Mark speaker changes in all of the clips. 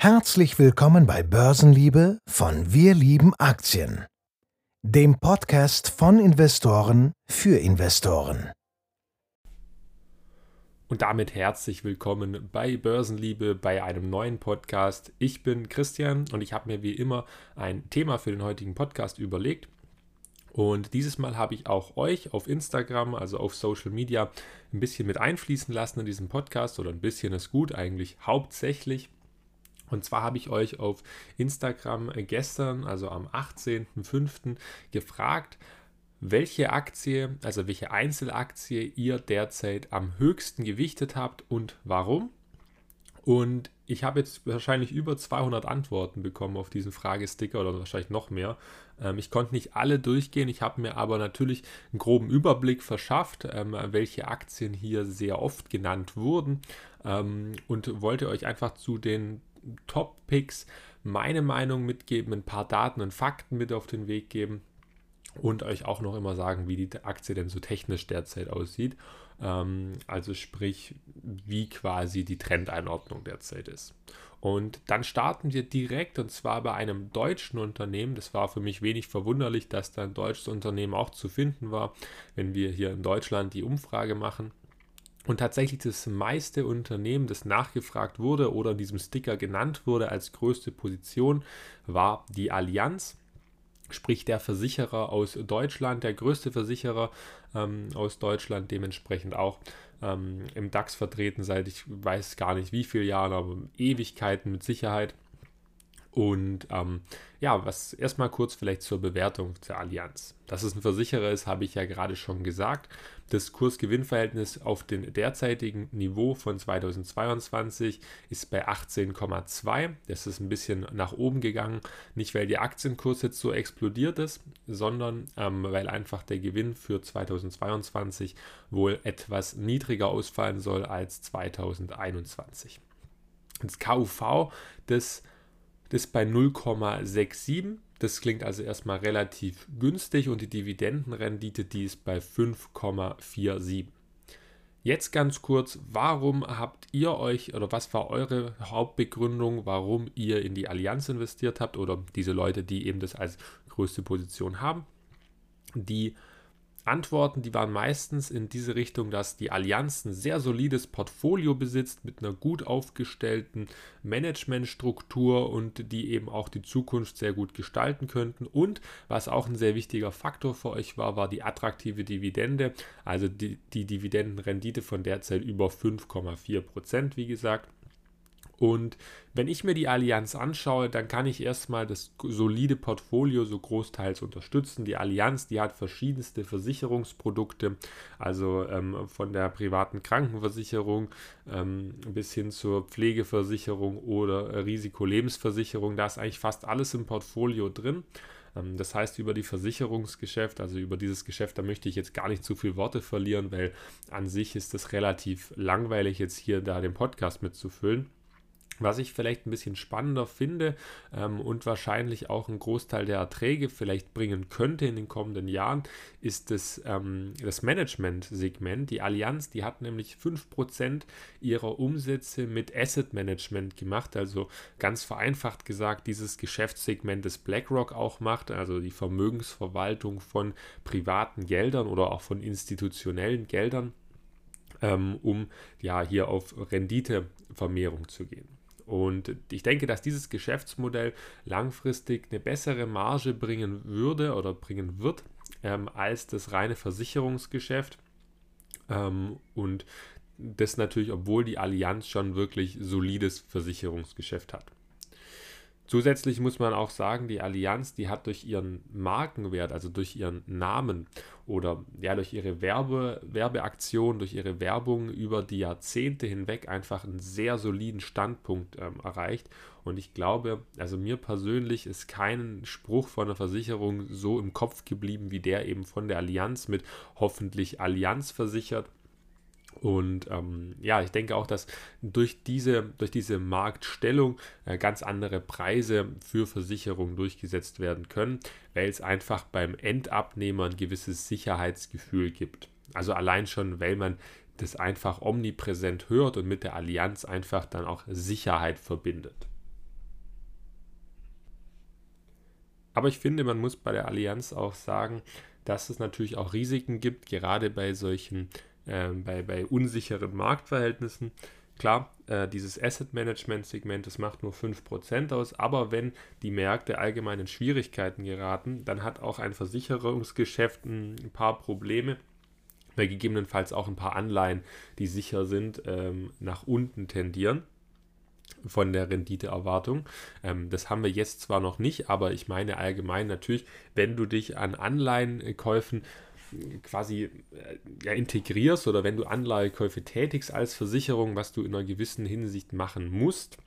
Speaker 1: Herzlich willkommen bei Börsenliebe von Wir lieben Aktien, dem Podcast von Investoren für Investoren.
Speaker 2: Und damit herzlich willkommen bei Börsenliebe bei einem neuen Podcast. Ich bin Christian und ich habe mir wie immer ein Thema für den heutigen Podcast überlegt. Und dieses Mal habe ich auch euch auf Instagram, also auf Social Media, ein bisschen mit einfließen lassen in diesem Podcast oder ein bisschen ist gut, eigentlich hauptsächlich. Und zwar habe ich euch auf Instagram gestern, also am 18.05., gefragt, welche Aktie, also welche Einzelaktie ihr derzeit am höchsten gewichtet habt und warum. Und ich habe jetzt wahrscheinlich über 200 Antworten bekommen auf diesen Fragesticker oder wahrscheinlich noch mehr. Ähm, ich konnte nicht alle durchgehen, ich habe mir aber natürlich einen groben Überblick verschafft, ähm, welche Aktien hier sehr oft genannt wurden ähm, und wollte euch einfach zu den Top-Picks meine Meinung mitgeben, ein paar Daten und Fakten mit auf den Weg geben und euch auch noch immer sagen, wie die Aktie denn so technisch derzeit aussieht. Ähm, also sprich, wie quasi die Trendeinordnung derzeit ist. Und dann starten wir direkt und zwar bei einem deutschen Unternehmen. Das war für mich wenig verwunderlich, dass da ein deutsches Unternehmen auch zu finden war, wenn wir hier in Deutschland die Umfrage machen. Und tatsächlich das meiste Unternehmen, das nachgefragt wurde oder in diesem Sticker genannt wurde als größte Position, war die Allianz. Sprich der Versicherer aus Deutschland, der größte Versicherer ähm, aus Deutschland, dementsprechend auch ähm, im DAX vertreten seit ich weiß gar nicht wie viele Jahren, aber Ewigkeiten mit Sicherheit. Und ähm, ja, was erstmal kurz vielleicht zur Bewertung der Allianz. Dass es ein Versicherer ist, habe ich ja gerade schon gesagt. Das Kurs-Gewinn-Verhältnis auf dem derzeitigen Niveau von 2022 ist bei 18,2. Das ist ein bisschen nach oben gegangen. Nicht, weil der Aktienkurs jetzt so explodiert ist, sondern ähm, weil einfach der Gewinn für 2022 wohl etwas niedriger ausfallen soll als 2021. Das KUV des das ist bei 0,67. Das klingt also erstmal relativ günstig und die Dividendenrendite, die ist bei 5,47. Jetzt ganz kurz, warum habt ihr euch oder was war eure Hauptbegründung, warum ihr in die Allianz investiert habt oder diese Leute, die eben das als größte Position haben? Die Antworten, die waren meistens in diese Richtung, dass die Allianz ein sehr solides Portfolio besitzt mit einer gut aufgestellten Managementstruktur und die eben auch die Zukunft sehr gut gestalten könnten. Und was auch ein sehr wichtiger Faktor für euch war, war die attraktive Dividende, also die, die Dividendenrendite von derzeit über 5,4 Prozent, wie gesagt. Und wenn ich mir die Allianz anschaue, dann kann ich erstmal das solide Portfolio so großteils unterstützen. Die Allianz, die hat verschiedenste Versicherungsprodukte, also ähm, von der privaten Krankenversicherung ähm, bis hin zur Pflegeversicherung oder äh, Risikolebensversicherung. Da ist eigentlich fast alles im Portfolio drin. Ähm, das heißt, über die Versicherungsgeschäft, also über dieses Geschäft, da möchte ich jetzt gar nicht zu viel Worte verlieren, weil an sich ist es relativ langweilig, jetzt hier da den Podcast mitzufüllen. Was ich vielleicht ein bisschen spannender finde ähm, und wahrscheinlich auch einen Großteil der Erträge vielleicht bringen könnte in den kommenden Jahren, ist das, ähm, das Management-Segment. Die Allianz, die hat nämlich 5% ihrer Umsätze mit Asset Management gemacht. Also ganz vereinfacht gesagt, dieses Geschäftssegment, das BlackRock auch macht, also die Vermögensverwaltung von privaten Geldern oder auch von institutionellen Geldern. Ähm, um ja hier auf Renditevermehrung zu gehen. Und ich denke, dass dieses Geschäftsmodell langfristig eine bessere Marge bringen würde oder bringen wird ähm, als das reine Versicherungsgeschäft. Ähm, und das natürlich, obwohl die Allianz schon wirklich solides Versicherungsgeschäft hat. Zusätzlich muss man auch sagen, die Allianz, die hat durch ihren Markenwert, also durch ihren Namen oder ja durch ihre Werbe, Werbeaktion, durch ihre Werbung über die Jahrzehnte hinweg einfach einen sehr soliden Standpunkt ähm, erreicht. Und ich glaube, also mir persönlich ist kein Spruch von der Versicherung so im Kopf geblieben wie der eben von der Allianz mit hoffentlich Allianz versichert. Und ähm, ja, ich denke auch, dass durch diese, durch diese Marktstellung äh, ganz andere Preise für Versicherungen durchgesetzt werden können, weil es einfach beim Endabnehmer ein gewisses Sicherheitsgefühl gibt. Also allein schon, weil man das einfach omnipräsent hört und mit der Allianz einfach dann auch Sicherheit verbindet. Aber ich finde, man muss bei der Allianz auch sagen, dass es natürlich auch Risiken gibt, gerade bei solchen äh, bei, bei unsicheren Marktverhältnissen. Klar, äh, dieses Asset Management Segment, das macht nur 5% aus, aber wenn die Märkte allgemein in Schwierigkeiten geraten, dann hat auch ein Versicherungsgeschäft ein paar Probleme, weil gegebenenfalls auch ein paar Anleihen, die sicher sind, ähm, nach unten tendieren von der Renditeerwartung. Ähm, das haben wir jetzt zwar noch nicht, aber ich meine allgemein natürlich, wenn du dich an Anleihenkäufen quasi äh, ja, integrierst oder wenn du Anleihekäufe tätigst als Versicherung, was du in einer gewissen Hinsicht machen musst,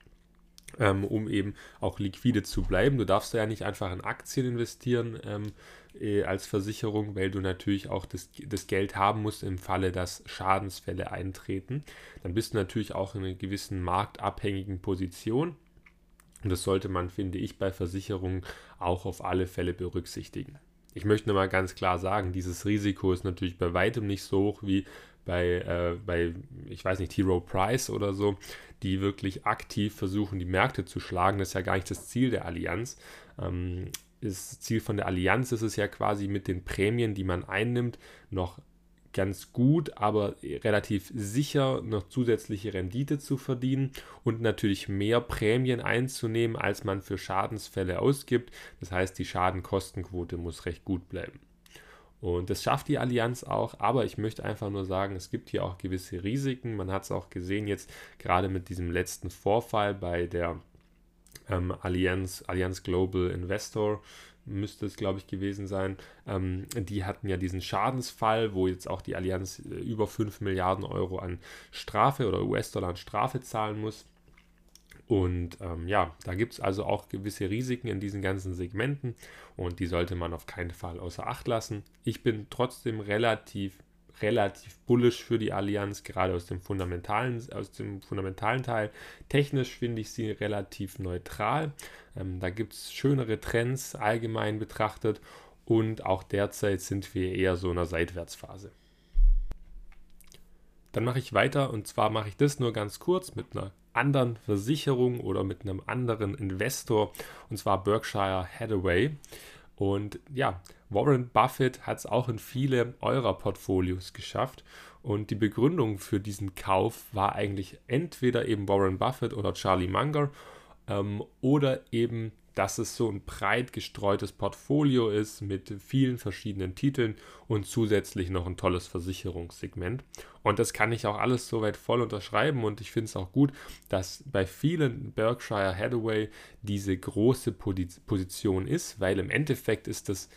Speaker 2: ähm, um eben auch liquide zu bleiben. Du darfst ja nicht einfach in Aktien investieren ähm, äh, als Versicherung, weil du natürlich auch das, das Geld haben musst im Falle, dass Schadensfälle eintreten. Dann bist du natürlich auch in einer gewissen marktabhängigen Position. Und das sollte man, finde ich, bei Versicherungen auch auf alle Fälle berücksichtigen. Ich möchte nochmal ganz klar sagen, dieses Risiko ist natürlich bei weitem nicht so hoch wie bei, äh, bei ich weiß nicht, Hero Price oder so, die wirklich aktiv versuchen, die Märkte zu schlagen. Das ist ja gar nicht das Ziel der Allianz. Ähm, das Ziel von der Allianz ist es ja quasi mit den Prämien, die man einnimmt, noch ganz gut, aber relativ sicher noch zusätzliche Rendite zu verdienen und natürlich mehr Prämien einzunehmen, als man für Schadensfälle ausgibt. Das heißt, die Schadenkostenquote muss recht gut bleiben. Und das schafft die Allianz auch, aber ich möchte einfach nur sagen, es gibt hier auch gewisse Risiken. Man hat es auch gesehen jetzt gerade mit diesem letzten Vorfall bei der ähm, Allianz, Allianz Global Investor müsste es, glaube ich, gewesen sein. Ähm, die hatten ja diesen Schadensfall, wo jetzt auch die Allianz äh, über 5 Milliarden Euro an Strafe oder US-Dollar an Strafe zahlen muss. Und ähm, ja, da gibt es also auch gewisse Risiken in diesen ganzen Segmenten und die sollte man auf keinen Fall außer Acht lassen. Ich bin trotzdem relativ relativ bullish für die Allianz, gerade aus dem fundamentalen, aus dem fundamentalen Teil. Technisch finde ich sie relativ neutral. Ähm, da gibt es schönere Trends allgemein betrachtet und auch derzeit sind wir eher so in einer Seitwärtsphase. Dann mache ich weiter und zwar mache ich das nur ganz kurz mit einer anderen Versicherung oder mit einem anderen Investor und zwar Berkshire Hathaway. Und ja, Warren Buffett hat es auch in viele eurer Portfolios geschafft. Und die Begründung für diesen Kauf war eigentlich entweder eben Warren Buffett oder Charlie Munger ähm, oder eben dass es so ein breit gestreutes Portfolio ist mit vielen verschiedenen Titeln und zusätzlich noch ein tolles Versicherungssegment. Und das kann ich auch alles soweit voll unterschreiben und ich finde es auch gut, dass bei vielen Berkshire Hathaway diese große Position ist, weil im Endeffekt ist das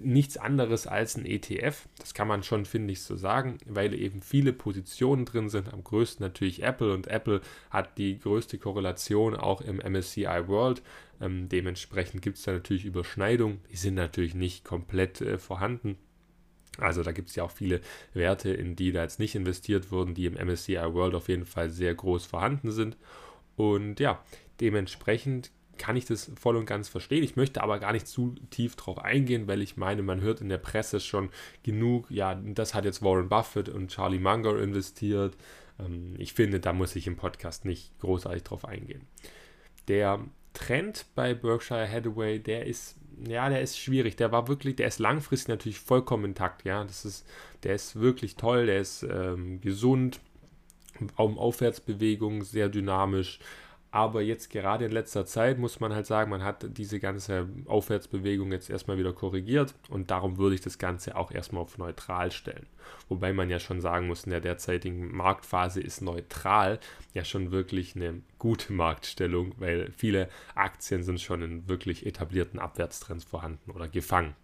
Speaker 2: nichts anderes als ein ETF. Das kann man schon, finde ich, so sagen, weil eben viele Positionen drin sind. Am größten natürlich Apple und Apple hat die größte Korrelation auch im MSCI World. Ähm, dementsprechend gibt es da natürlich Überschneidungen. Die sind natürlich nicht komplett äh, vorhanden. Also da gibt es ja auch viele Werte, in die da jetzt nicht investiert wurden, die im MSCI World auf jeden Fall sehr groß vorhanden sind. Und ja, dementsprechend kann ich das voll und ganz verstehen. Ich möchte aber gar nicht zu tief drauf eingehen, weil ich meine, man hört in der Presse schon genug, ja, das hat jetzt Warren Buffett und Charlie Munger investiert. Ähm, ich finde, da muss ich im Podcast nicht großartig drauf eingehen. Der Trend bei Berkshire Hathaway, der ist, ja, der ist schwierig. Der war wirklich, der ist langfristig natürlich vollkommen intakt, ja. Das ist, der ist wirklich toll, der ist ähm, gesund, Aufwärtsbewegung, sehr dynamisch. Aber jetzt gerade in letzter Zeit muss man halt sagen, man hat diese ganze Aufwärtsbewegung jetzt erstmal wieder korrigiert und darum würde ich das Ganze auch erstmal auf neutral stellen. Wobei man ja schon sagen muss, in der derzeitigen Marktphase ist neutral ja schon wirklich eine gute Marktstellung, weil viele Aktien sind schon in wirklich etablierten Abwärtstrends vorhanden oder gefangen.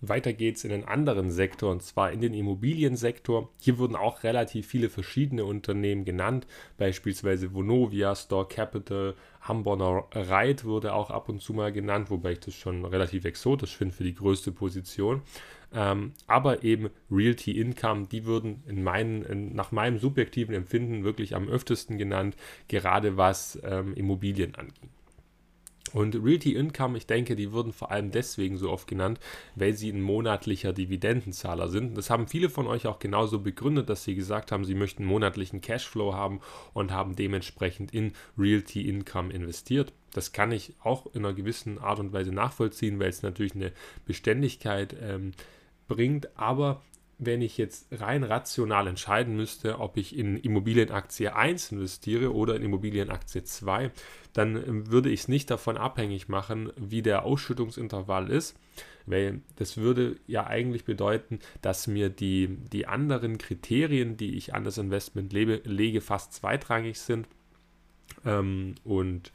Speaker 2: Weiter geht's in einen anderen Sektor und zwar in den Immobiliensektor. Hier wurden auch relativ viele verschiedene Unternehmen genannt, beispielsweise Vonovia, Store Capital, Hamborner Reit wurde auch ab und zu mal genannt, wobei ich das schon relativ exotisch finde für die größte Position. Ähm, aber eben Realty Income, die würden in meinen, in, nach meinem subjektiven Empfinden wirklich am öftesten genannt, gerade was ähm, Immobilien anging. Und Realty Income, ich denke, die wurden vor allem deswegen so oft genannt, weil sie ein monatlicher Dividendenzahler sind. Das haben viele von euch auch genauso begründet, dass sie gesagt haben, sie möchten monatlichen Cashflow haben und haben dementsprechend in Realty Income investiert. Das kann ich auch in einer gewissen Art und Weise nachvollziehen, weil es natürlich eine Beständigkeit ähm, bringt. Aber wenn ich jetzt rein rational entscheiden müsste, ob ich in Immobilienaktie 1 investiere oder in Immobilienaktie 2, dann ähm, würde ich es nicht davon abhängig machen, wie der Ausschüttungsintervall ist, weil das würde ja eigentlich bedeuten, dass mir die, die anderen Kriterien, die ich an das Investment lebe, lege, fast zweitrangig sind. Ähm, und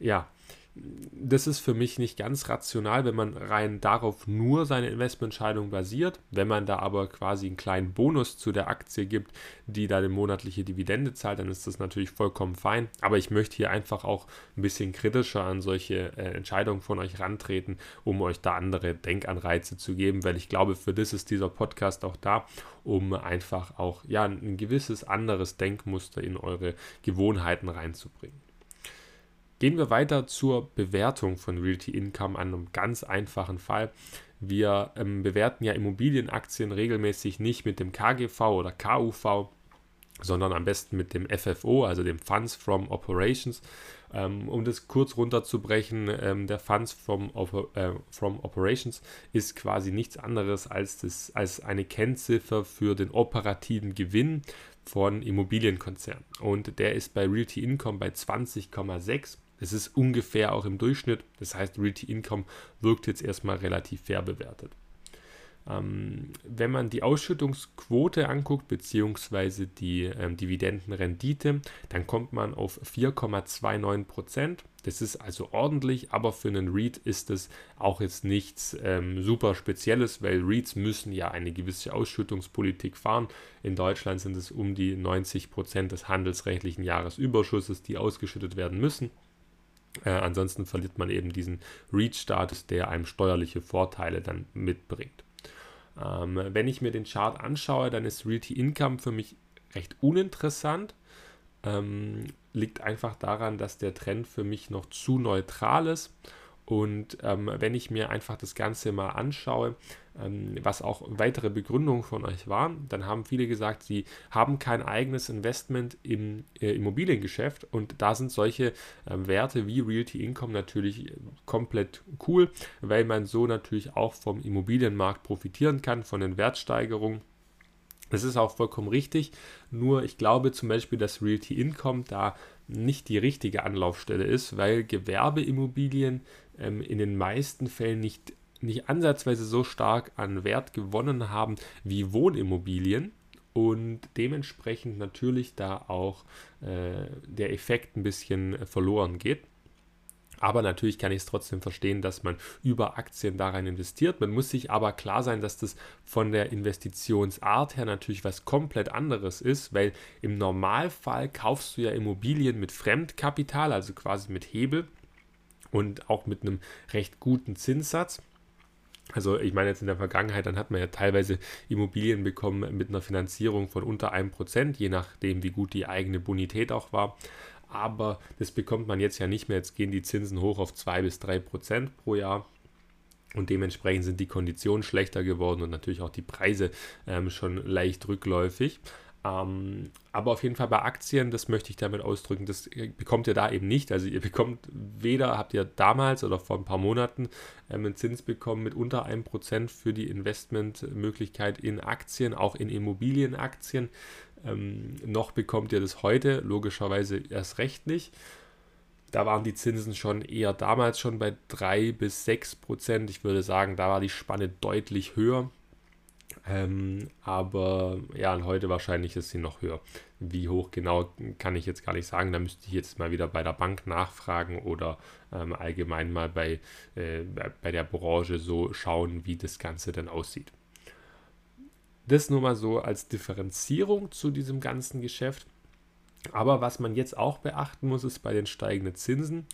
Speaker 2: ja, das ist für mich nicht ganz rational, wenn man rein darauf nur seine Investmententscheidung basiert. Wenn man da aber quasi einen kleinen Bonus zu der Aktie gibt, die da eine monatliche Dividende zahlt, dann ist das natürlich vollkommen fein. Aber ich möchte hier einfach auch ein bisschen kritischer an solche äh, Entscheidungen von euch rantreten, um euch da andere Denkanreize zu geben, weil ich glaube, für das ist dieser Podcast auch da, um einfach auch ja, ein gewisses anderes Denkmuster in eure Gewohnheiten reinzubringen. Gehen wir weiter zur Bewertung von Realty Income an einem ganz einfachen Fall. Wir ähm, bewerten ja Immobilienaktien regelmäßig nicht mit dem KGV oder KUV, sondern am besten mit dem FFO, also dem Funds from Operations. Ähm, um das kurz runterzubrechen, ähm, der Funds from, äh, from Operations ist quasi nichts anderes als, das, als eine Kennziffer für den operativen Gewinn von Immobilienkonzernen. Und der ist bei Realty Income bei 20,6 es ist ungefähr auch im Durchschnitt. Das heißt, Realty Income wirkt jetzt erstmal relativ fair bewertet. Ähm, wenn man die Ausschüttungsquote anguckt, beziehungsweise die ähm, Dividendenrendite, dann kommt man auf 4,29 Prozent. Das ist also ordentlich, aber für einen REIT ist es auch jetzt nichts ähm, super Spezielles, weil REITs müssen ja eine gewisse Ausschüttungspolitik fahren. In Deutschland sind es um die 90 Prozent des handelsrechtlichen Jahresüberschusses, die ausgeschüttet werden müssen. Äh, ansonsten verliert man eben diesen REACH-Status, der einem steuerliche Vorteile dann mitbringt. Ähm, wenn ich mir den Chart anschaue, dann ist Realty Income für mich recht uninteressant. Ähm, liegt einfach daran, dass der Trend für mich noch zu neutral ist und ähm, wenn ich mir einfach das Ganze mal anschaue, ähm, was auch weitere Begründungen von euch waren, dann haben viele gesagt, sie haben kein eigenes Investment im äh, Immobiliengeschäft und da sind solche äh, Werte wie Realty Income natürlich äh, komplett cool, weil man so natürlich auch vom Immobilienmarkt profitieren kann, von den Wertsteigerungen. Das ist auch vollkommen richtig. Nur ich glaube zum Beispiel, dass Realty Income da nicht die richtige Anlaufstelle ist, weil Gewerbeimmobilien ähm, in den meisten Fällen nicht, nicht ansatzweise so stark an Wert gewonnen haben wie Wohnimmobilien und dementsprechend natürlich da auch äh, der Effekt ein bisschen verloren geht. Aber natürlich kann ich es trotzdem verstehen, dass man über Aktien da rein investiert. Man muss sich aber klar sein, dass das von der Investitionsart her natürlich was komplett anderes ist, weil im Normalfall kaufst du ja Immobilien mit Fremdkapital, also quasi mit Hebel und auch mit einem recht guten Zinssatz. Also ich meine jetzt in der Vergangenheit, dann hat man ja teilweise Immobilien bekommen mit einer Finanzierung von unter einem Prozent, je nachdem, wie gut die eigene Bonität auch war aber das bekommt man jetzt ja nicht mehr. Jetzt gehen die Zinsen hoch auf 2 bis 3 Prozent pro Jahr. Und dementsprechend sind die Konditionen schlechter geworden und natürlich auch die Preise ähm, schon leicht rückläufig. Ähm, aber auf jeden Fall bei Aktien, das möchte ich damit ausdrücken, das bekommt ihr da eben nicht. Also ihr bekommt weder, habt ihr damals oder vor ein paar Monaten ähm, einen Zins bekommen mit unter einem Prozent für die Investmentmöglichkeit in Aktien, auch in Immobilienaktien. Ähm, noch bekommt ihr das heute, logischerweise erst recht nicht. Da waren die Zinsen schon eher damals schon bei 3 bis 6 Prozent. Ich würde sagen, da war die Spanne deutlich höher. Ähm, aber ja, und heute wahrscheinlich ist sie noch höher. Wie hoch genau kann ich jetzt gar nicht sagen. Da müsste ich jetzt mal wieder bei der Bank nachfragen oder ähm, allgemein mal bei, äh, bei der Branche so schauen, wie das Ganze denn aussieht. Das nur mal so als Differenzierung zu diesem ganzen Geschäft. Aber was man jetzt auch beachten muss, ist bei den steigenden Zinsen.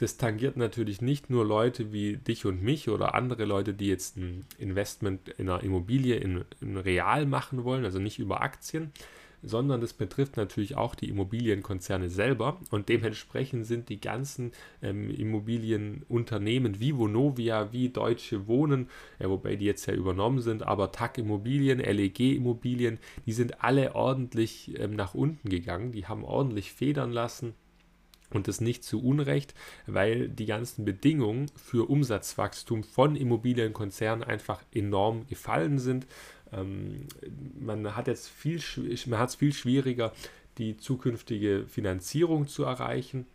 Speaker 2: Das tangiert natürlich nicht nur Leute wie dich und mich oder andere Leute, die jetzt ein Investment in einer Immobilie in, in real machen wollen, also nicht über Aktien, sondern das betrifft natürlich auch die Immobilienkonzerne selber. Und dementsprechend sind die ganzen ähm, Immobilienunternehmen wie Vonovia, wie Deutsche Wohnen, äh, wobei die jetzt ja übernommen sind, aber TAC Immobilien, LEG Immobilien, die sind alle ordentlich ähm, nach unten gegangen, die haben ordentlich federn lassen Und das nicht zu Unrecht, weil die ganzen Bedingungen für Umsatzwachstum von Immobilienkonzernen einfach enorm gefallen sind. Ähm, man hat jetzt viel, man hat es viel schwieriger, die zukünftige Finanzierung zu erreichen.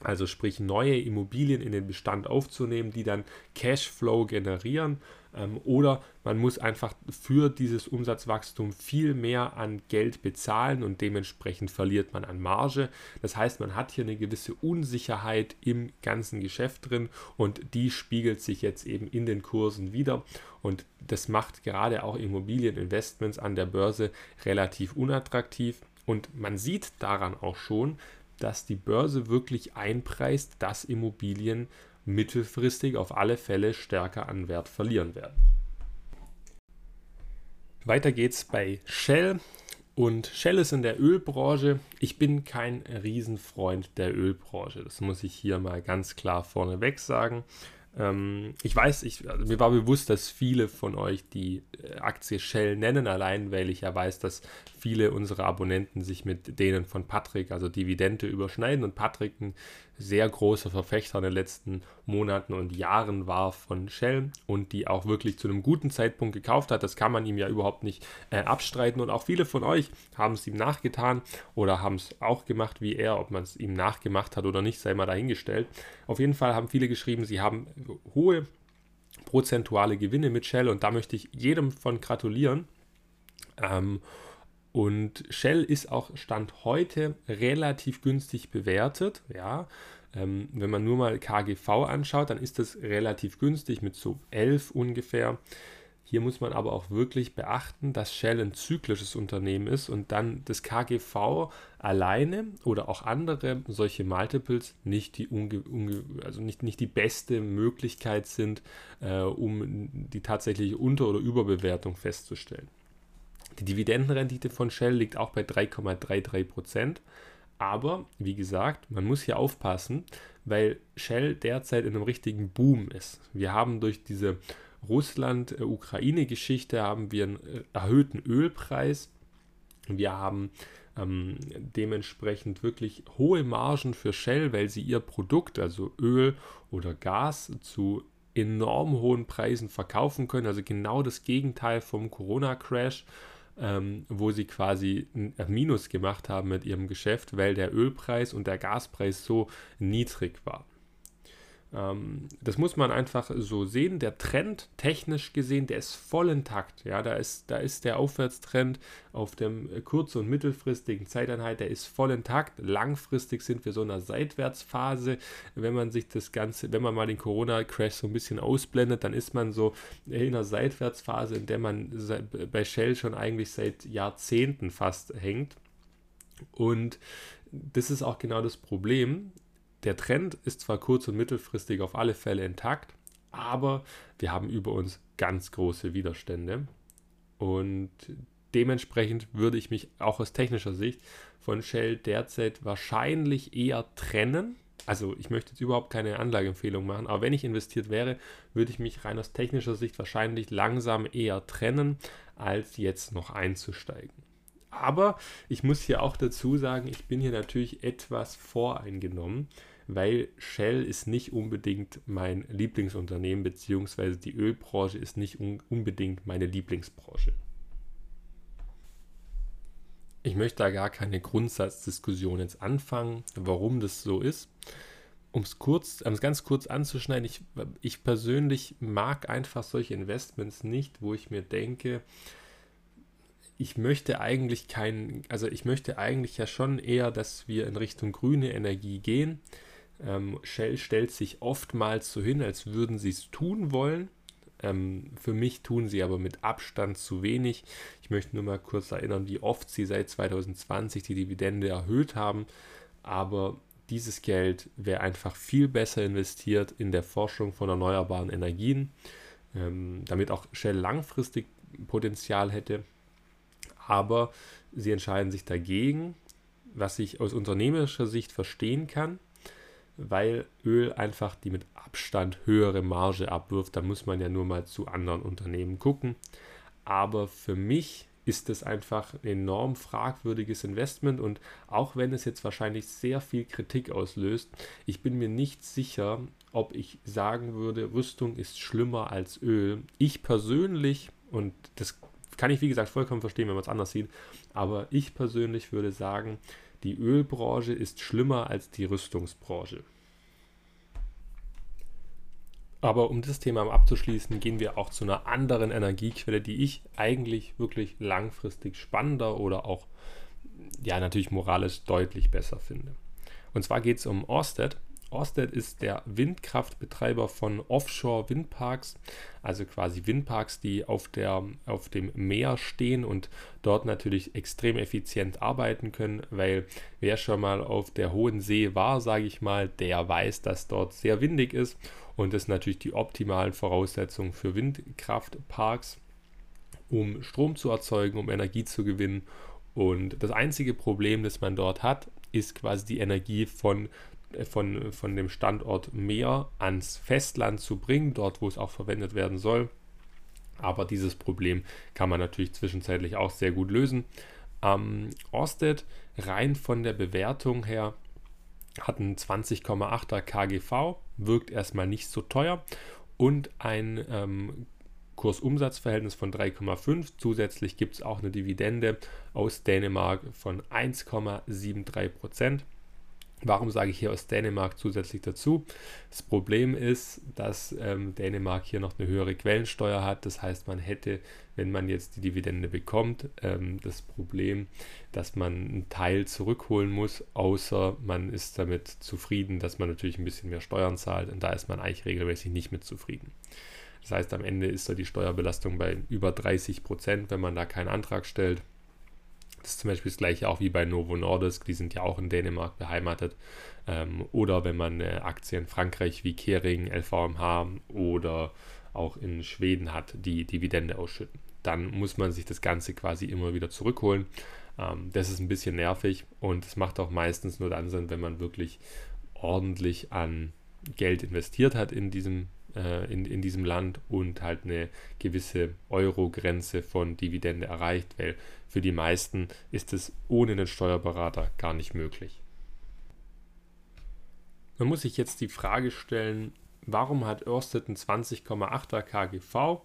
Speaker 2: Also sprich neue Immobilien in den Bestand aufzunehmen, die dann Cashflow generieren. Ähm, oder man muss einfach für dieses Umsatzwachstum viel mehr an Geld bezahlen und dementsprechend verliert man an Marge. Das heißt, man hat hier eine gewisse Unsicherheit im ganzen Geschäft drin und die spiegelt sich jetzt eben in den Kursen wieder. Und das macht gerade auch Immobilieninvestments an der Börse relativ unattraktiv. Und man sieht daran auch schon, dass die Börse wirklich einpreist, dass Immobilien mittelfristig auf alle Fälle stärker an Wert verlieren werden. Weiter geht's bei Shell. Und Shell ist in der Ölbranche. Ich bin kein Riesenfreund der Ölbranche. Das muss ich hier mal ganz klar vorneweg sagen. Ähm, ich weiß, ich, also mir war bewusst, dass viele von euch die äh, Aktie Shell nennen, allein weil ich ja weiß, dass viele unserer Abonnenten sich mit denen von Patrick, also Dividende, überschneiden und Patrick ein sehr großer Verfechter in den letzten Monaten und Jahren war von Shell und die auch wirklich zu einem guten Zeitpunkt gekauft hat. Das kann man ihm ja überhaupt nicht äh, abstreiten und auch viele von euch haben es ihm nachgetan oder haben es auch gemacht wie er, ob man es ihm nachgemacht hat oder nicht, sei mal dahingestellt. Auf jeden Fall haben viele geschrieben, sie haben hohe prozentuale Gewinne mit Shell und da möchte ich jedem von gratulieren. Ähm, und Shell ist auch Stand heute relativ günstig bewertet. Ja, ähm, wenn man nur mal KGV anschaut, dann ist das relativ günstig mit so 11 ungefähr. Hier muss man aber auch wirklich beachten, dass Shell ein zyklisches Unternehmen ist und dann das KGV alleine oder auch andere solche Multiples nicht die, unge, unge, also nicht, nicht die beste Möglichkeit sind, äh, um die tatsächliche Unter- oder Überbewertung festzustellen. Die Dividendenrendite von Shell liegt auch bei 3,33 Prozent. Aber wie gesagt, man muss hier aufpassen, weil Shell derzeit in einem richtigen Boom ist. Wir haben durch diese Russland-Ukraine-Geschichte haben wir einen äh, erhöhten Ölpreis. Wir haben ähm, dementsprechend wirklich hohe Margen für Shell, weil sie ihr Produkt, also Öl oder Gas, zu enorm hohen Preisen verkaufen können. Also genau das Gegenteil vom Corona-Crash ähm, wo sie quasi ein Minus gemacht haben mit ihrem Geschäft, weil der Ölpreis und der Gaspreis so niedrig war. Ähm, das muss man einfach so sehen. Der Trend, technisch gesehen, der ist voll intakt. Ja, da ist, da ist der Aufwärtstrend auf dem kurz- und mittelfristigen Zeiteinheit, der ist voll intakt. Langfristig sind wir so in einer Seitwärtsphase. Wenn man sich das Ganze, wenn man mal den Corona-Crash so ein bisschen ausblendet, dann ist man so in einer Seitwärtsphase, in der man bei Shell schon eigentlich seit Jahrzehnten fast hängt. Und das ist auch genau das Problem der Trend ist zwar kurz- und mittelfristig auf alle Fälle intakt, aber wir haben über uns ganz große Widerstände. Und dementsprechend würde ich mich auch aus technischer Sicht von Shell derzeit wahrscheinlich eher trennen. Also ich möchte jetzt überhaupt keine Anlageempfehlung machen, aber wenn ich investiert wäre, würde ich mich rein aus technischer Sicht wahrscheinlich langsam eher trennen, als jetzt noch einzusteigen. Aber ich muss hier auch dazu sagen, ich bin hier natürlich etwas voreingenommen weil Shell ist nicht unbedingt mein Lieblingsunternehmen, beziehungsweise die Ölbranche ist nicht un unbedingt meine Lieblingsbranche. Ich möchte da gar keine Grundsatzdiskussion jetzt anfangen, warum das so ist. Um es kurz, um es ganz kurz anzuschneiden, ich, ich persönlich mag einfach solche Investments nicht, wo ich mir denke, ich möchte eigentlich keinen, also ich möchte eigentlich ja schon eher, dass wir in Richtung grüne Energie gehen. Ähm, Shell stellt sich oftmals so hin, als würden sie es tun wollen. Ähm, für mich tun sie aber mit Abstand zu wenig. Ich möchte nur mal kurz erinnern, wie oft sie seit 2020 die Dividende erhöht haben. Aber dieses Geld wäre einfach viel besser investiert in der Forschung von erneuerbaren Energien, ähm, damit auch Shell langfristig Potenzial hätte. Aber sie entscheiden sich dagegen, was ich aus unternehmerischer Sicht verstehen kann weil Öl einfach die mit Abstand höhere Marge abwirft. Da muss man ja nur mal zu anderen Unternehmen gucken. Aber für mich ist es einfach ein enorm fragwürdiges Investment und auch wenn es jetzt wahrscheinlich sehr viel Kritik auslöst, ich bin mir nicht sicher, ob ich sagen würde, Rüstung ist schlimmer als Öl. Ich persönlich, und das kann ich wie gesagt vollkommen verstehen, wenn man es anders sieht, aber ich persönlich würde sagen, die Ölbranche ist schlimmer als die Rüstungsbranche. Aber um das Thema abzuschließen, gehen wir auch zu einer anderen Energiequelle, die ich eigentlich wirklich langfristig spannender oder auch, ja, natürlich moralisch deutlich besser finde. Und zwar geht es um Orsted. Orsted ist der Windkraftbetreiber von Offshore-Windparks, also quasi Windparks, die auf, der, auf dem Meer stehen und dort natürlich extrem effizient arbeiten können, weil wer schon mal auf der hohen See war, sage ich mal, der weiß, dass dort sehr windig ist und das sind natürlich die optimalen Voraussetzungen für Windkraftparks, um Strom zu erzeugen, um Energie zu gewinnen. Und das einzige Problem, das man dort hat, ist quasi die Energie von, von, von dem Standort Meer ans Festland zu bringen, dort wo es auch verwendet werden soll. Aber dieses Problem kann man natürlich zwischenzeitlich auch sehr gut lösen. Ähm, Orsted rein von der Bewertung her hat einen 20,8er KGV, wirkt erstmal nicht so teuer und ein ähm, Kursumsatzverhältnis von 3,5. Zusätzlich gibt es auch eine Dividende aus Dänemark von 1,73 Prozent. Warum sage ich hier aus Dänemark zusätzlich dazu? Das Problem ist, dass ähm, Dänemark hier noch eine höhere Quellensteuer hat. Das heißt, man hätte, wenn man jetzt die Dividende bekommt, ähm, das Problem, dass man einen Teil zurückholen muss, außer man ist damit zufrieden, dass man natürlich ein bisschen mehr Steuern zahlt. Und da ist man eigentlich regelmäßig nicht mit zufrieden. Das heißt, am Ende ist da die Steuerbelastung bei über 30 Prozent, wenn man da keinen Antrag stellt. Ist zum Beispiel das gleiche auch wie bei Novo Nordisk, die sind ja auch in Dänemark beheimatet. Ähm, oder wenn man eine Aktie in Frankreich wie Kering, LVMH oder auch in Schweden hat, die Dividende ausschütten. Dann muss man sich das Ganze quasi immer wieder zurückholen. Ähm, das ist ein bisschen nervig und es macht auch meistens nur dann Sinn, wenn man wirklich ordentlich an Geld investiert hat in diesem äh, in, in diesem Land und halt eine gewisse Euro-Grenze von Dividende erreicht, weil für die meisten ist es ohne einen Steuerberater gar nicht möglich. Man muss sich jetzt die Frage stellen, warum hat Ørsted ein 20,8er KGV?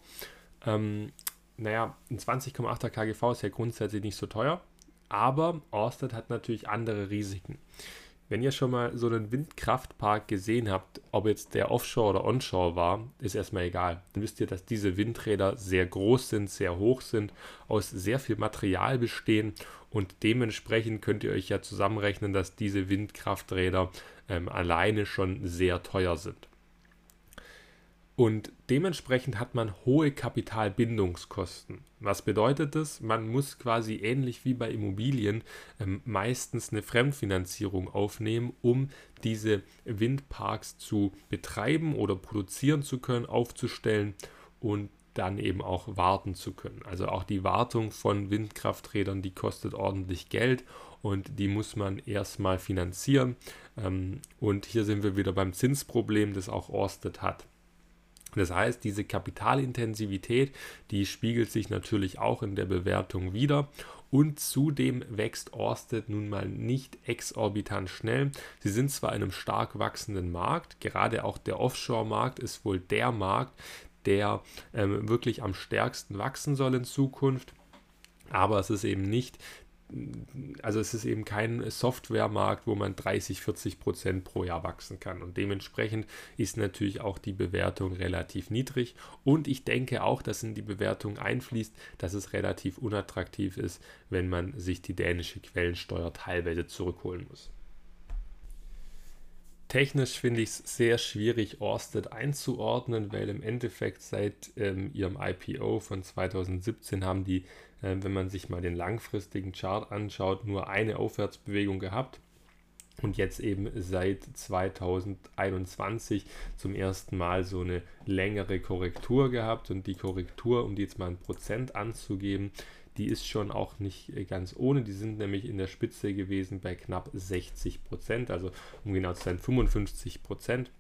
Speaker 2: Ähm, naja, ein 20,8er KGV ist ja grundsätzlich nicht so teuer, aber Ørsted hat natürlich andere Risiken. Wenn ihr schon mal so einen Windkraftpark gesehen habt, ob jetzt der Offshore oder Onshore war, ist erstmal egal. Dann wisst ihr, dass diese Windräder sehr groß sind, sehr hoch sind, aus sehr viel Material bestehen und dementsprechend könnt ihr euch ja zusammenrechnen, dass diese Windkrafträder ähm, alleine schon sehr teuer sind. Und dementsprechend hat man hohe Kapitalbindungskosten. Was bedeutet das? Man muss quasi ähnlich wie bei Immobilien ähm, meistens eine Fremdfinanzierung aufnehmen, um diese Windparks zu betreiben oder produzieren zu können, aufzustellen und dann eben auch warten zu können. Also auch die Wartung von Windkrafträdern, die kostet ordentlich Geld und die muss man erstmal finanzieren. Ähm, und hier sind wir wieder beim Zinsproblem, das auch Orsted hat. Das heißt, diese Kapitalintensivität, die spiegelt sich natürlich auch in der Bewertung wieder. Und zudem wächst Orsted nun mal nicht exorbitant schnell. Sie sind zwar in einem stark wachsenden Markt, gerade auch der Offshore-Markt ist wohl der Markt, der ähm, wirklich am stärksten wachsen soll in Zukunft. Aber es ist eben nicht also es ist eben kein Softwaremarkt, wo man 30, 40 Prozent pro Jahr wachsen kann. Und dementsprechend ist natürlich auch die Bewertung relativ niedrig. Und ich denke auch, dass in die Bewertung einfließt, dass es relativ unattraktiv ist, wenn man sich die dänische Quellensteuer teilweise zurückholen muss. Technisch finde ich es sehr schwierig, Orsted einzuordnen, weil im Endeffekt seit ähm, ihrem IPO von 2017 haben die äh, wenn man sich mal den langfristigen Chart anschaut, nur eine Aufwärtsbewegung gehabt. Und jetzt eben seit 2021 zum ersten Mal so eine längere Korrektur gehabt. Und die Korrektur, um die jetzt mal ein Prozent anzugeben, die ist schon auch nicht ganz ohne. Die sind nämlich in der Spitze gewesen bei knapp 60 Prozent, also um genau zu sein 55 Prozent.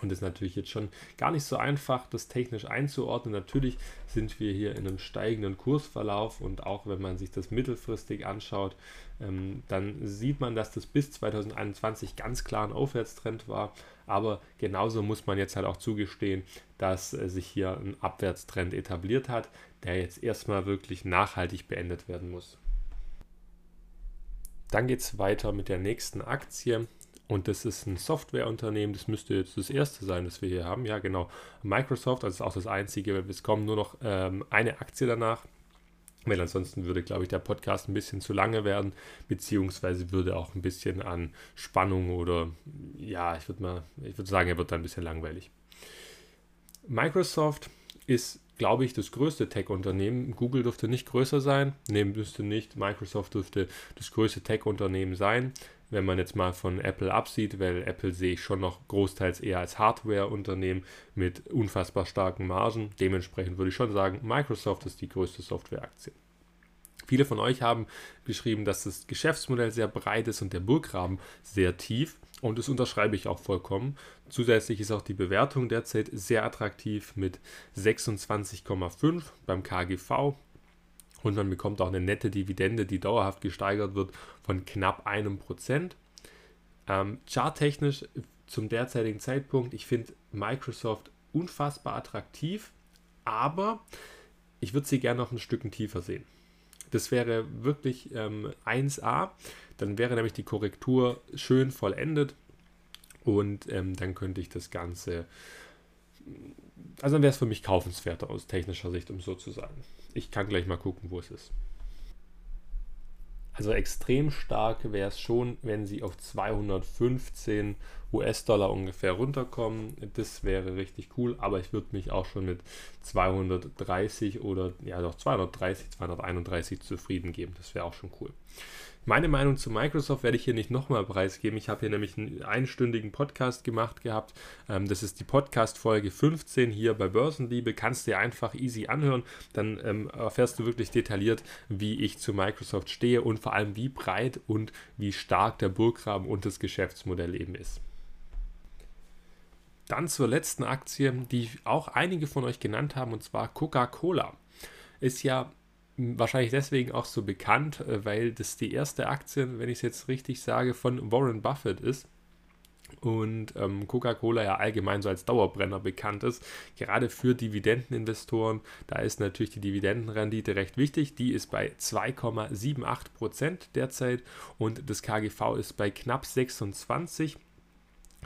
Speaker 2: Und es ist natürlich jetzt schon gar nicht so einfach, das technisch einzuordnen. Natürlich sind wir hier in einem steigenden Kursverlauf und auch wenn man sich das mittelfristig anschaut, ähm, dann sieht man, dass das bis 2021 ganz klar ein Aufwärtstrend war. Aber genauso muss man jetzt halt auch zugestehen, dass äh, sich hier ein Abwärtstrend etabliert hat, der jetzt erstmal wirklich nachhaltig beendet werden muss. Dann geht es weiter mit der nächsten Aktie. Und das ist ein Softwareunternehmen, das müsste jetzt das erste sein, das wir hier haben. Ja, genau. Microsoft, das ist auch das einzige. Es kommt nur noch ähm, eine Aktie danach. Weil ansonsten würde, glaube ich, der Podcast ein bisschen zu lange werden, beziehungsweise würde auch ein bisschen an Spannung oder ja, ich würde mal, ich würde sagen, er wird dann ein bisschen langweilig. Microsoft ist, glaube ich, das größte Tech-Unternehmen. Google dürfte nicht größer sein. Nee, müsste nicht. Microsoft dürfte das größte Tech-Unternehmen sein wenn man jetzt mal von Apple absieht, weil Apple sehe ich schon noch großteils eher als Hardware-Unternehmen mit unfassbar starken Margen. Dementsprechend würde ich schon sagen, Microsoft ist die größte Softwareaktie. Viele von euch haben geschrieben, dass das Geschäftsmodell sehr breit ist und der Burggraben sehr tief. Und das unterschreibe ich auch vollkommen. Zusätzlich ist auch die Bewertung derzeit sehr attraktiv mit 26,5 beim KGV und man bekommt auch eine nette Dividende, die dauerhaft gesteigert wird von knapp einem Prozent. Ähm, charttechnisch zum derzeitigen Zeitpunkt, ich finde Microsoft unfassbar attraktiv, aber ich würde sie gerne noch ein Stück tiefer sehen. Das wäre wirklich ähm, 1a. Dann wäre nämlich die Korrektur schön vollendet und ähm, dann könnte ich das Ganze, also dann wäre es für mich kaufenswerter aus technischer Sicht, um so zu sagen. Ich kann gleich mal gucken, wo es ist. Also extrem stark wäre es schon, wenn sie auf 215 US-Dollar ungefähr runterkommen. Das wäre richtig cool, aber ich würde mich auch schon mit 230 oder ja doch 230, 231 zufrieden geben. Das wäre auch schon cool. Meine Meinung zu Microsoft werde ich hier nicht nochmal preisgeben. Ich habe hier nämlich einen einstündigen Podcast gemacht gehabt. Ähm, das ist die Podcast-Folge 15 hier bei Börsenliebe. Kannst du dir einfach easy anhören. Dann ähm, erfährst du wirklich detailliert, wie ich zu Microsoft stehe und vor allem wie breit und wie stark der Burggraben und das Geschäftsmodell eben ist. Dann zur letzten Aktie, die auch einige von euch genannt haben, und zwar Coca-Cola. Ist ja wahrscheinlich deswegen auch so bekannt, äh, weil das die erste Aktie, wenn ich es jetzt richtig sage, von Warren Buffett ist. Und ähm, Coca-Cola ja allgemein so als Dauerbrenner bekannt ist, gerade für Dividendeninvestoren. Da ist natürlich die Dividendenrendite recht wichtig. Die ist bei 2,78% derzeit und das KGV ist bei knapp 26%.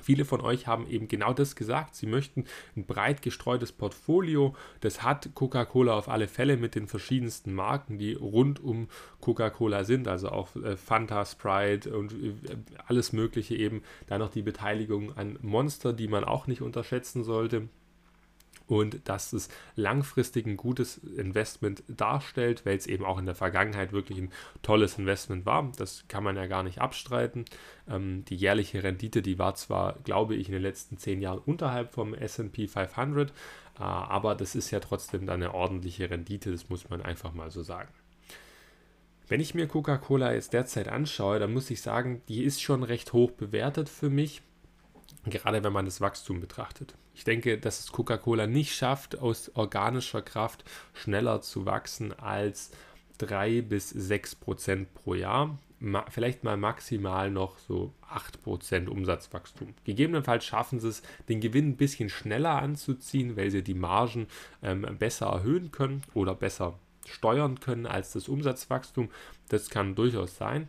Speaker 2: Viele von euch haben eben genau das gesagt. Sie möchten ein breit gestreutes Portfolio. Das hat Coca-Cola auf alle Fälle mit den verschiedensten Marken, die rund um Coca-Cola sind. Also auch äh, Fanta, Sprite und äh, alles Mögliche eben. Dann noch die Beteiligung an Monster, die man auch nicht unterschätzen sollte und dass es langfristig ein gutes Investment darstellt, weil es eben auch in der Vergangenheit wirklich ein tolles Investment war. Das kann man ja gar nicht abstreiten. Ähm, die jährliche Rendite, die war zwar, glaube ich, in den letzten zehn Jahren unterhalb vom SP 500, äh, aber das ist ja trotzdem dann eine ordentliche Rendite, das muss man einfach mal so sagen. Wenn ich mir Coca-Cola jetzt derzeit anschaue, dann muss ich sagen, die ist schon recht hoch bewertet für mich gerade wenn man das Wachstum betrachtet. Ich denke, dass es Coca-Cola nicht schafft, aus organischer Kraft schneller zu wachsen als 3 bis 6 Prozent pro Jahr. Ma vielleicht mal maximal noch so 8 Prozent Umsatzwachstum. Gegebenenfalls schaffen sie es, den Gewinn ein bisschen schneller anzuziehen, weil sie die Margen ähm, besser erhöhen können oder besser steuern können als das Umsatzwachstum. Das kann durchaus sein.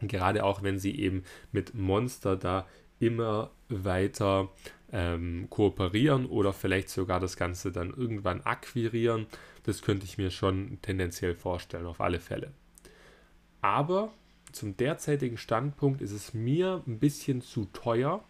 Speaker 2: Gerade auch wenn sie eben mit Monster da immer weiter ähm, kooperieren oder vielleicht sogar das Ganze dann irgendwann akquirieren. Das könnte ich mir schon tendenziell vorstellen, auf alle Fälle. Aber zum derzeitigen Standpunkt ist es mir ein bisschen zu teuer,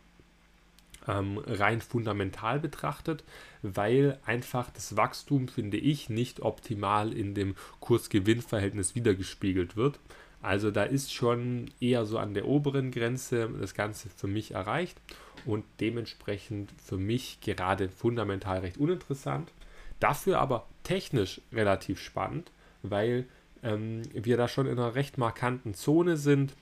Speaker 2: ähm, rein fundamental betrachtet, weil einfach das Wachstum, finde ich, nicht optimal in dem Kurs-Gewinn-Verhältnis wiedergespiegelt wird. Also da ist schon eher so an der oberen Grenze das Ganze für mich erreicht und dementsprechend für mich gerade fundamental recht uninteressant. Dafür aber technisch relativ spannend, weil ähm, wir da schon in einer recht markanten Zone sind.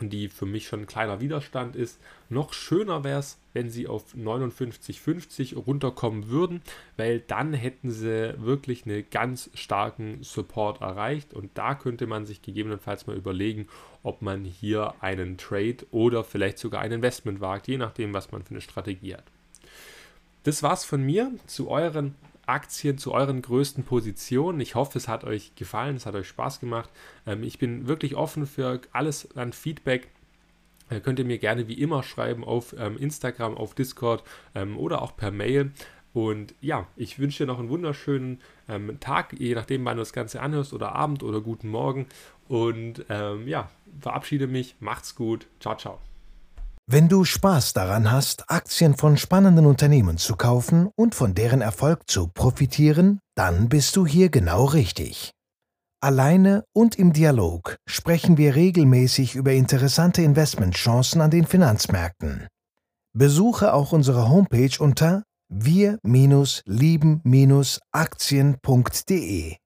Speaker 2: Die für mich schon ein kleiner Widerstand ist. Noch schöner wäre es, wenn sie auf 59,50 runterkommen würden, weil dann hätten sie wirklich einen ganz starken Support erreicht und da könnte man sich gegebenenfalls mal überlegen, ob man hier einen Trade oder vielleicht sogar ein Investment wagt, je nachdem, was man für eine Strategie hat. Das war's von mir zu euren Aktien zu euren größten Positionen. Ich hoffe, es hat euch gefallen, es hat euch Spaß gemacht. Ähm, ich bin wirklich offen für alles an Feedback. Äh, könnt ihr mir gerne wie immer schreiben auf ähm, Instagram, auf Discord ähm, oder auch per Mail. Und ja, ich wünsche dir noch einen wunderschönen Tag, je nachdem, wann du das Ganze anhörst, oder Abend oder guten Morgen. Und ja, verabschiede mich. Macht's gut. Ciao, ciao.
Speaker 1: Wenn du Spaß daran hast, Aktien von spannenden Unternehmen zu kaufen und von deren Erfolg zu profitieren, dann bist du hier genau richtig. Alleine und im Dialog sprechen wir regelmäßig über interessante Investmentchancen an den Finanzmärkten. Besuche auch unsere Homepage unter wir-lieben-aktien.de.